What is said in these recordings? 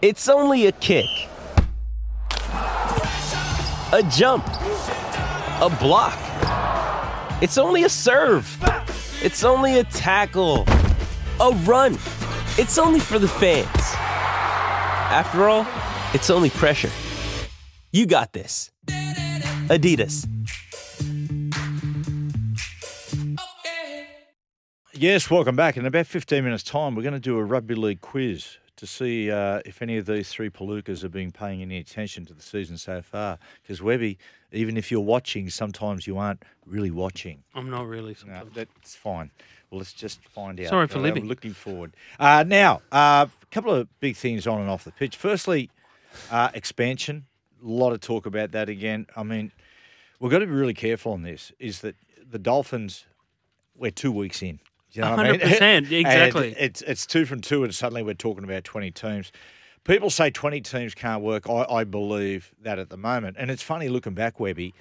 It's only a kick, a jump, a block. It's only a serve. It's only a tackle, a run. It's only for the fans. After all, it's only pressure. You got this. Adidas. Yes, welcome back. In about 15 minutes' time, we're going to do a rugby league quiz to see uh, if any of these three Palookas have been paying any attention to the season so far. Because, Webby, even if you're watching, sometimes you aren't really watching. I'm not really. No, Sometimes. that's fine. Well, let's just find out. Sorry for Uh, living. I'm looking forward. Uh, now, a couple of big things on and off the pitch. Firstly, uh, expansion. A lot of talk about that again. I mean, we've got to be really careful on this. Is that the Dolphins? We're two weeks in. You know what I mean? 100%, exactly. it's it's two from two, and suddenly we're talking about twenty teams. People say twenty teams can't work. I, I believe that at the moment, and it's funny looking back, Webby.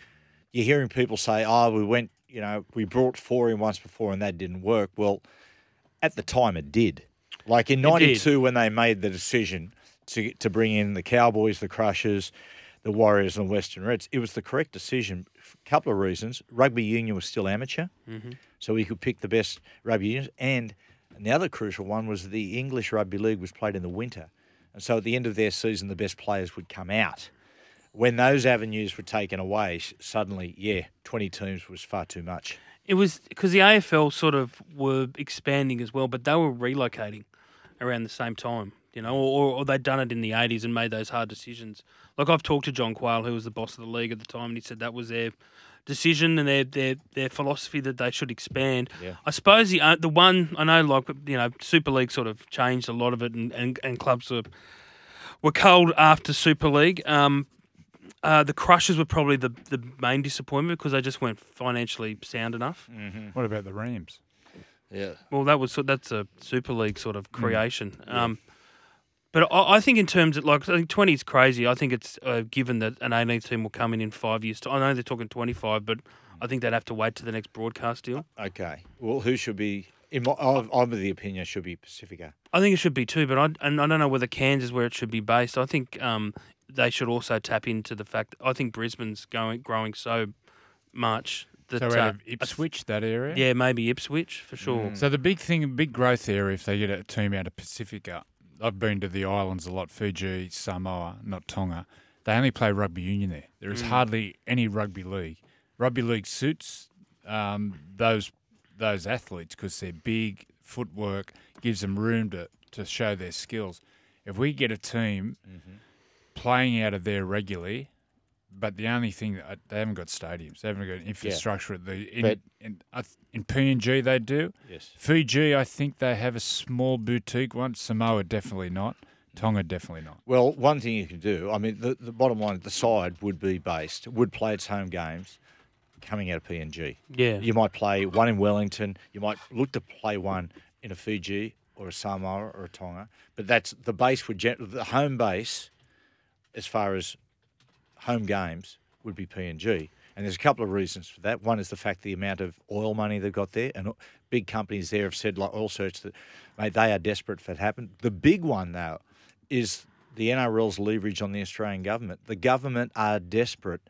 You're hearing people say, "Oh, we went, you know, we brought four in once before, and that didn't work." Well, at the time, it did. Like in '92, when they made the decision to to bring in the Cowboys, the Crushers, the Warriors, and the Western Reds, it was the correct decision. A couple of reasons: rugby union was still amateur, mm-hmm. so we could pick the best rugby unions, and the other crucial one was the English rugby league was played in the winter, and so at the end of their season, the best players would come out. When those avenues were taken away, suddenly, yeah, twenty teams was far too much. It was because the AFL sort of were expanding as well, but they were relocating around the same time, you know, or, or they'd done it in the 80s and made those hard decisions. Like I've talked to John Quayle, who was the boss of the league at the time, and he said that was their decision and their their, their philosophy that they should expand. Yeah. I suppose the uh, the one I know, like you know, Super League sort of changed a lot of it, and, and, and clubs were were cold after Super League. Um, uh, the Crushers were probably the, the main disappointment because they just weren't financially sound enough. What about the Rams? Yeah. Well, that was that's a Super League sort of creation. Um, but I, I think in terms of like I think twenty is crazy. I think it's uh, given that an eighteen team will come in in five years. I know they're talking twenty five, but I think they'd have to wait to the next broadcast deal. Okay. Well, who should be? In my, I'm I'm of the opinion it should be Pacifica. I think it should be too, but I and I don't know whether Cairns is where it should be based. I think um, they should also tap into the fact. I think Brisbane's going growing so much that So uh, out of Ipswich, that area? yeah, maybe Ipswich for sure. So the big thing, big growth area, if they get a team out of Pacifica, I've been to the islands a lot, Fiji, Samoa, not Tonga. They only play rugby union there. There is hardly any rugby league. Rugby league suits um, those those athletes because they're big, footwork gives them room to, to show their skills. If we get a team playing out of there regularly, but the only thing that uh, they haven't got stadiums, they haven't got infrastructure at the in But- in, I in PNG they do. Yes. Fiji, I think they have a small boutique one. Samoa definitely not. Tonga definitely not. Well, one thing you can do, I mean, the, the bottom line, the side would be based, would play its home games coming out of PNG. Yeah. You might play one in Wellington. You might look to play one in a Fiji or a Samoa or a Tonga. But that's the base would, gen- the home base, as far as home games, would be PNG. And there's a couple of reasons for that. One is the fact the amount of oil money they've got there, and big companies there have said, like Oil Search, that mate, they are desperate for it to happen. The big one though is the NRL's leverage on the Australian government. The government are desperate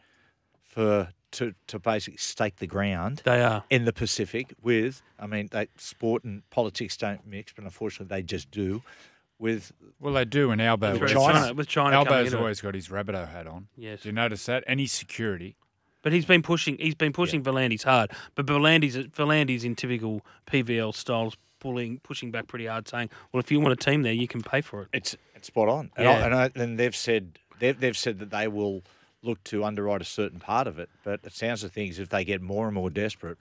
for to to basically stake the ground They are. in the Pacific with, I mean, they, sport and politics don't mix, but unfortunately they just do. With Well, they do. And Albo, With always- China, with China Albo's into it. always got his Rabbitoh hat on. Yes. Do you notice that? And his security. But he's been pushing. He's been pushing V'landys hard. But V'landys, V'landys in typical PVL styles, pulling, pushing back pretty hard, saying, "Well, if you want a team there, you can pay for it." it's it's spot on, and, Yeah. I, and, I, and they've said they've, they've said that they will look to underwrite a certain part of it. But it sounds of things if they get more and more desperate,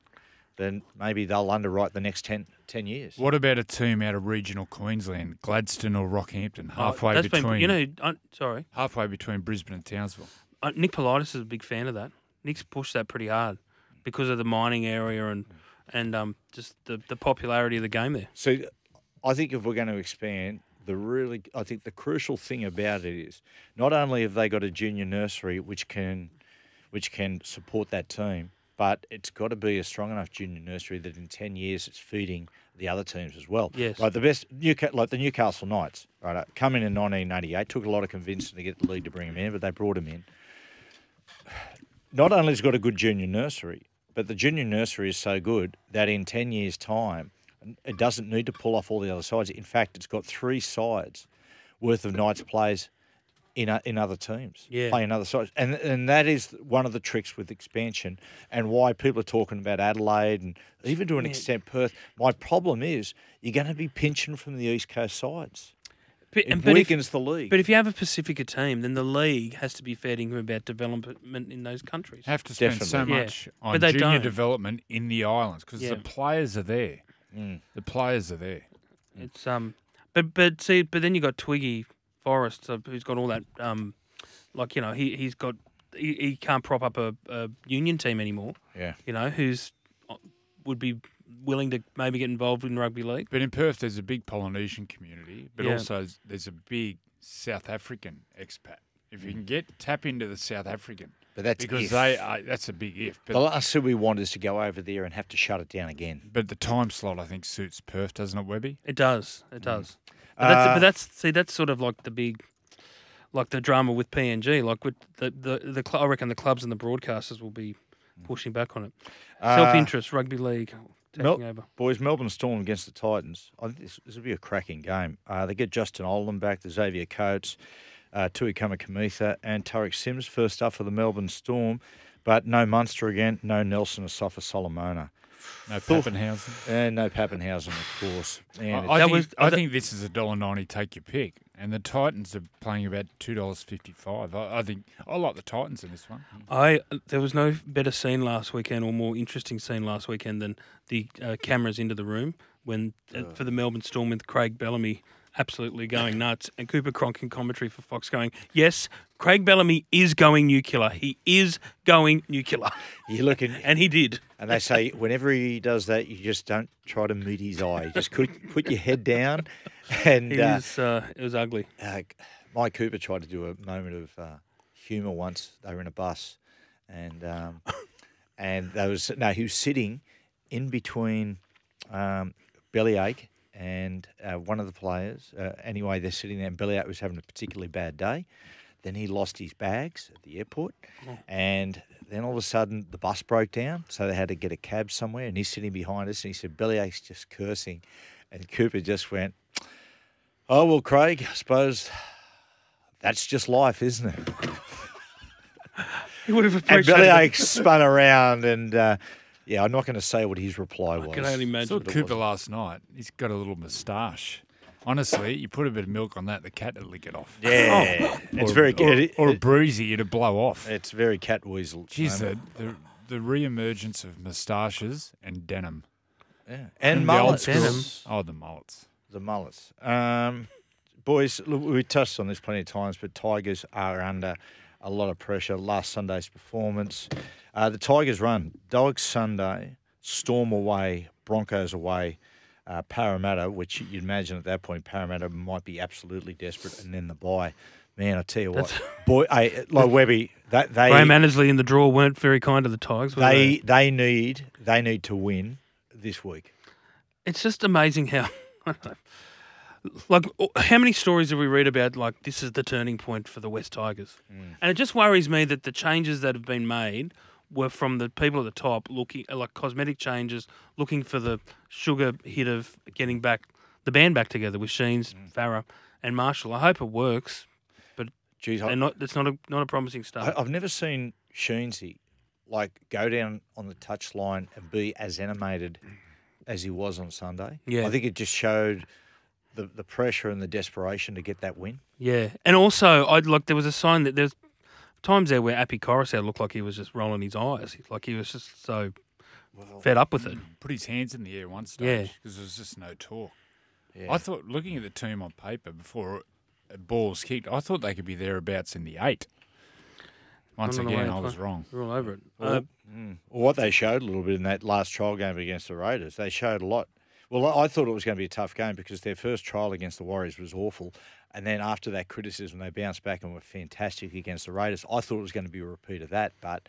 then maybe they'll underwrite the next 10, 10 years. What about a team out of regional Queensland, Gladstone or Rockhampton, halfway Oh, between Been, you know, uh, sorry, halfway between Brisbane and Townsville? uh, Nick Politis is a big fan of that. Nick's pushed that pretty hard because of the mining area and and um, just the, the popularity of the game there. So I think if we're going to expand, the really I think the crucial thing about it is not only have they got a junior nursery which can which can support that team, but it's got to be a strong enough junior nursery that in ten years it's feeding the other teams as well. Yes. like the best Newca- like the Newcastle Knights, right? uh, Come in in 1988, took a lot of convincing to get the league to bring him in, but they brought him in. Not only has got a good junior nursery, but the junior nursery is so good that in 10 years' time, it doesn't need to pull off all the other sides. In fact, it's got three sides worth of Knights players in o- in other teams, Yeah. playing other sides, and and that is one of the tricks with expansion, and why people are talking about Adelaide and even to an Yeah. extent Perth. My problem is you're going to be pinching from the East Coast sides. But, It and- but if, the league. but if you have a Pacifica team, then the league has to be feeding him about development in those countries. Have to spend so Definitely. Yeah. much But on they junior don't. development in the islands because Yeah. the players are there. Mm. The players are there. It's um, but but see, but then you got Twiggy Forrest, uh, who's got all that um, like you know he he's got he, he can't prop up a, a union team anymore. Yeah. You know who's uh, would be willing to maybe get involved in rugby league. But in Perth, there's a big Polynesian community, but Yeah. also there's a big South African expat. If you can get tap into the South African, But that's because if. they are, that's a big if. But, the last thing we want is to go over there and have to shut it down again. but the time slot, I think, suits Perth, doesn't it, Webby? It does. It does. But, that's, Uh, but that's see that's sort of like the big. Like the drama with PNG, like with the the, the I reckon the clubs and the broadcasters will be pushing back on it. Uh, Self interest, rugby league taking Mel- over. Boys, Melbourne Storm against the Titans. I think this, this will be a cracking game. Uh, they get Justin Olam back, the Xavier Coates, uh, Tui Kamikamica, and Tariq Sims first up for the Melbourne Storm. But no Munster again, no Nelson or Asofa-Solomona, No Papenhuyzen. and no Papenhuyzen, of course. And I, I think, was- I think this is a dollar ninety. Take your pick, and the Titans are playing about two dollars fifty five. I, I think I like the Titans in this one. I there was no better scene last weekend or more interesting scene last weekend than the uh, cameras into the room when uh, for the Melbourne Storm with Craig Bellamy absolutely going nuts and Cooper Cronk in commentary for Fox going yes Craig Bellamy is going nuclear he is going nuclear you're looking, and he did and they say whenever he does that, you just don't try to meet his eye. Just put, put your head down. And it uh, was uh, it was ugly uh, Mike Cooper tried to do a moment of uh, humour once. They were in a bus, and um, and there was no. He was sitting in between um, Bellyache and uh, one of the players. Uh, anyway, they're sitting there, and Bellyache was having a particularly bad day. Then he lost his bags at the airport, and then all of a sudden the bus broke down, so they had to get a cab somewhere. And he's sitting behind us, and he said, "Bellyache's just cursing," and Cooper just went. Oh well, Craig, I suppose that's just life, isn't it? he would have appreciated And Billy Bellyache spun around, and uh, yeah, I'm not going to say what his reply was. I can only I imagine saw but Cooper last night. He's got a little moustache. Honestly, you put a bit of milk on that, the cat would lick it off. Yeah, it's Or- very or, good. or a It- breezy, it'd blow off. it's very Catweazle. Geez, the, the the re-emergence of moustaches and denim. yeah. and the old mullets. Denim. Oh, the mullets. The mullets. Um, boys, look, we touched on this plenty of times, but Tigers are under a lot of pressure. Last Sunday's performance, uh, the Tigers run Dogs Sunday, Storm away, Broncos away. Uh, Parramatta, which you'd imagine at that point, Parramatta might be absolutely desperate, and then the bye. Man, I tell you what, boy, hey, like Webby, that they Graham Annesley in the draw weren't very kind to the Tigers were they they need they need to win this week. it's just amazing how like how many stories do we read about like this is the turning point for the West Tigers and it just worries me that the changes that have been made were from the people at the top looking uh, like cosmetic changes looking for the sugar hit of getting back the band back together with Sheens, Farah and Marshall I hope it works Geez, I, and not it's not a not a promising start I, I've never seen Sheensy like go down on the touchline and be as animated as he was on Sunday. Yeah. I think it just showed the the pressure and the desperation to get that win. Yeah, and also I'd like there was a sign that there's times there where Api Koroisau looked like he was just rolling his eyes, like he was just so fed up with it. Put his hands in the air once, Yeah. stage because there was just no talk. Yeah. I thought, looking at the team on paper before ball's kicked, I thought they could be thereabouts in the eight. Once Not on the again, I was wrong. We're all over it. Well, Uh, well, what they showed a little bit in that last trial game against the Raiders, they showed a lot. Well, I thought it was going to be a tough game because their first trial against the Warriors was awful. And then after that criticism, they bounced back and were fantastic against the Raiders. I thought it was going to be a repeat of that, but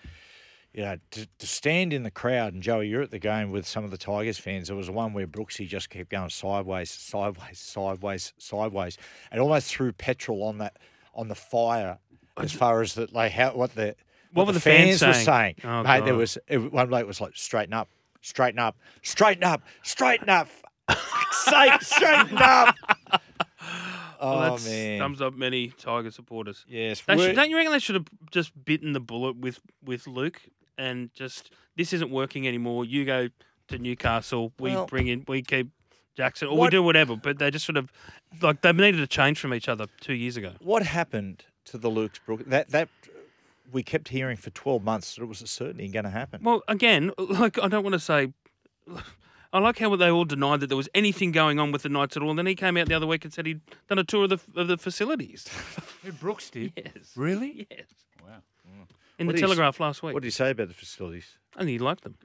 you know, to, to stand in the crowd, and Joey, you're at the game with some of the Tigers fans. There was one where Brooksy just kept going sideways, sideways, sideways, sideways, and almost threw petrol on that on the fire as far as that, like how what the What were the fans were saying? saying. Oh, Mate, there was it, one bloke was like, straighten up, straighten up, straighten up, straighten up. Fuck's sake, straighten up. Well, oh that's man. thumbs up many Tiger supporters. yes. They should, don't you reckon they should have just bitten the bullet with with Luke and just this isn't working anymore. You go to Newcastle. We Well- bring in. We keep Jackson, or we do whatever. But they just sort of like they needed a change from each other two years ago. what happened to the Luke's Brook? That that we kept hearing for twelve months that it was certainly going to happen. Well, again, like I don't want to say. I like how they all denied that there was anything going on with the Knights at all. And then he came out the other week and said he'd done a tour of the of the facilities. Who Brooks did? yes. Really? Yes. Wow. Mm. In What the is- Telegraph last week. What did he say about the facilities? and he liked them.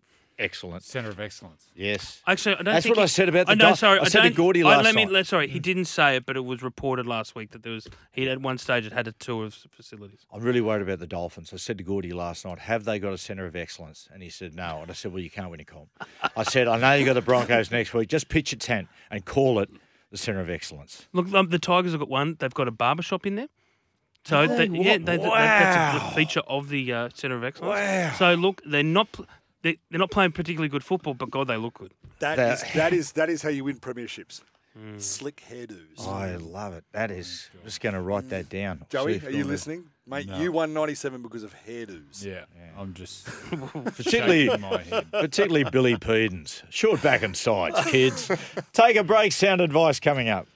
Excellent. Centre of excellence. Yes. Actually, I don't That's think what he- I said about the I know, sorry, I said to don't- Gordy I- let me, let- sorry, he didn't say it, but it was reported last week that there was he at one stage had had a tour of facilities. I'm really worried about the Dolphins. I said to Gordy last night, have they got a centre of excellence? And he said, no. And I said, well, you can't win a comp. I said, I know you got the Broncos next week. Just pitch a tent and call it the centre of excellence. Look, um, the Tigers have got one. They've got a barber shop in there. So they, yeah, they, they, that's a feature of the uh, centre of excellence. Wow. So look, they're not pl- they, they're not playing particularly good football, but God, they look good. That That- is that is that is how you win premierships. Hmm. Slick hairdos. I love it. That is, I'm just going to write that down. See Joey, if are it'll you be- listening, mate? No. You won ninety-seven because of hairdos. Yeah. I'm just Particularly, shaking my head. particularly Billy Pedens. Short back and sides, kids. Take a break. Sound advice coming up.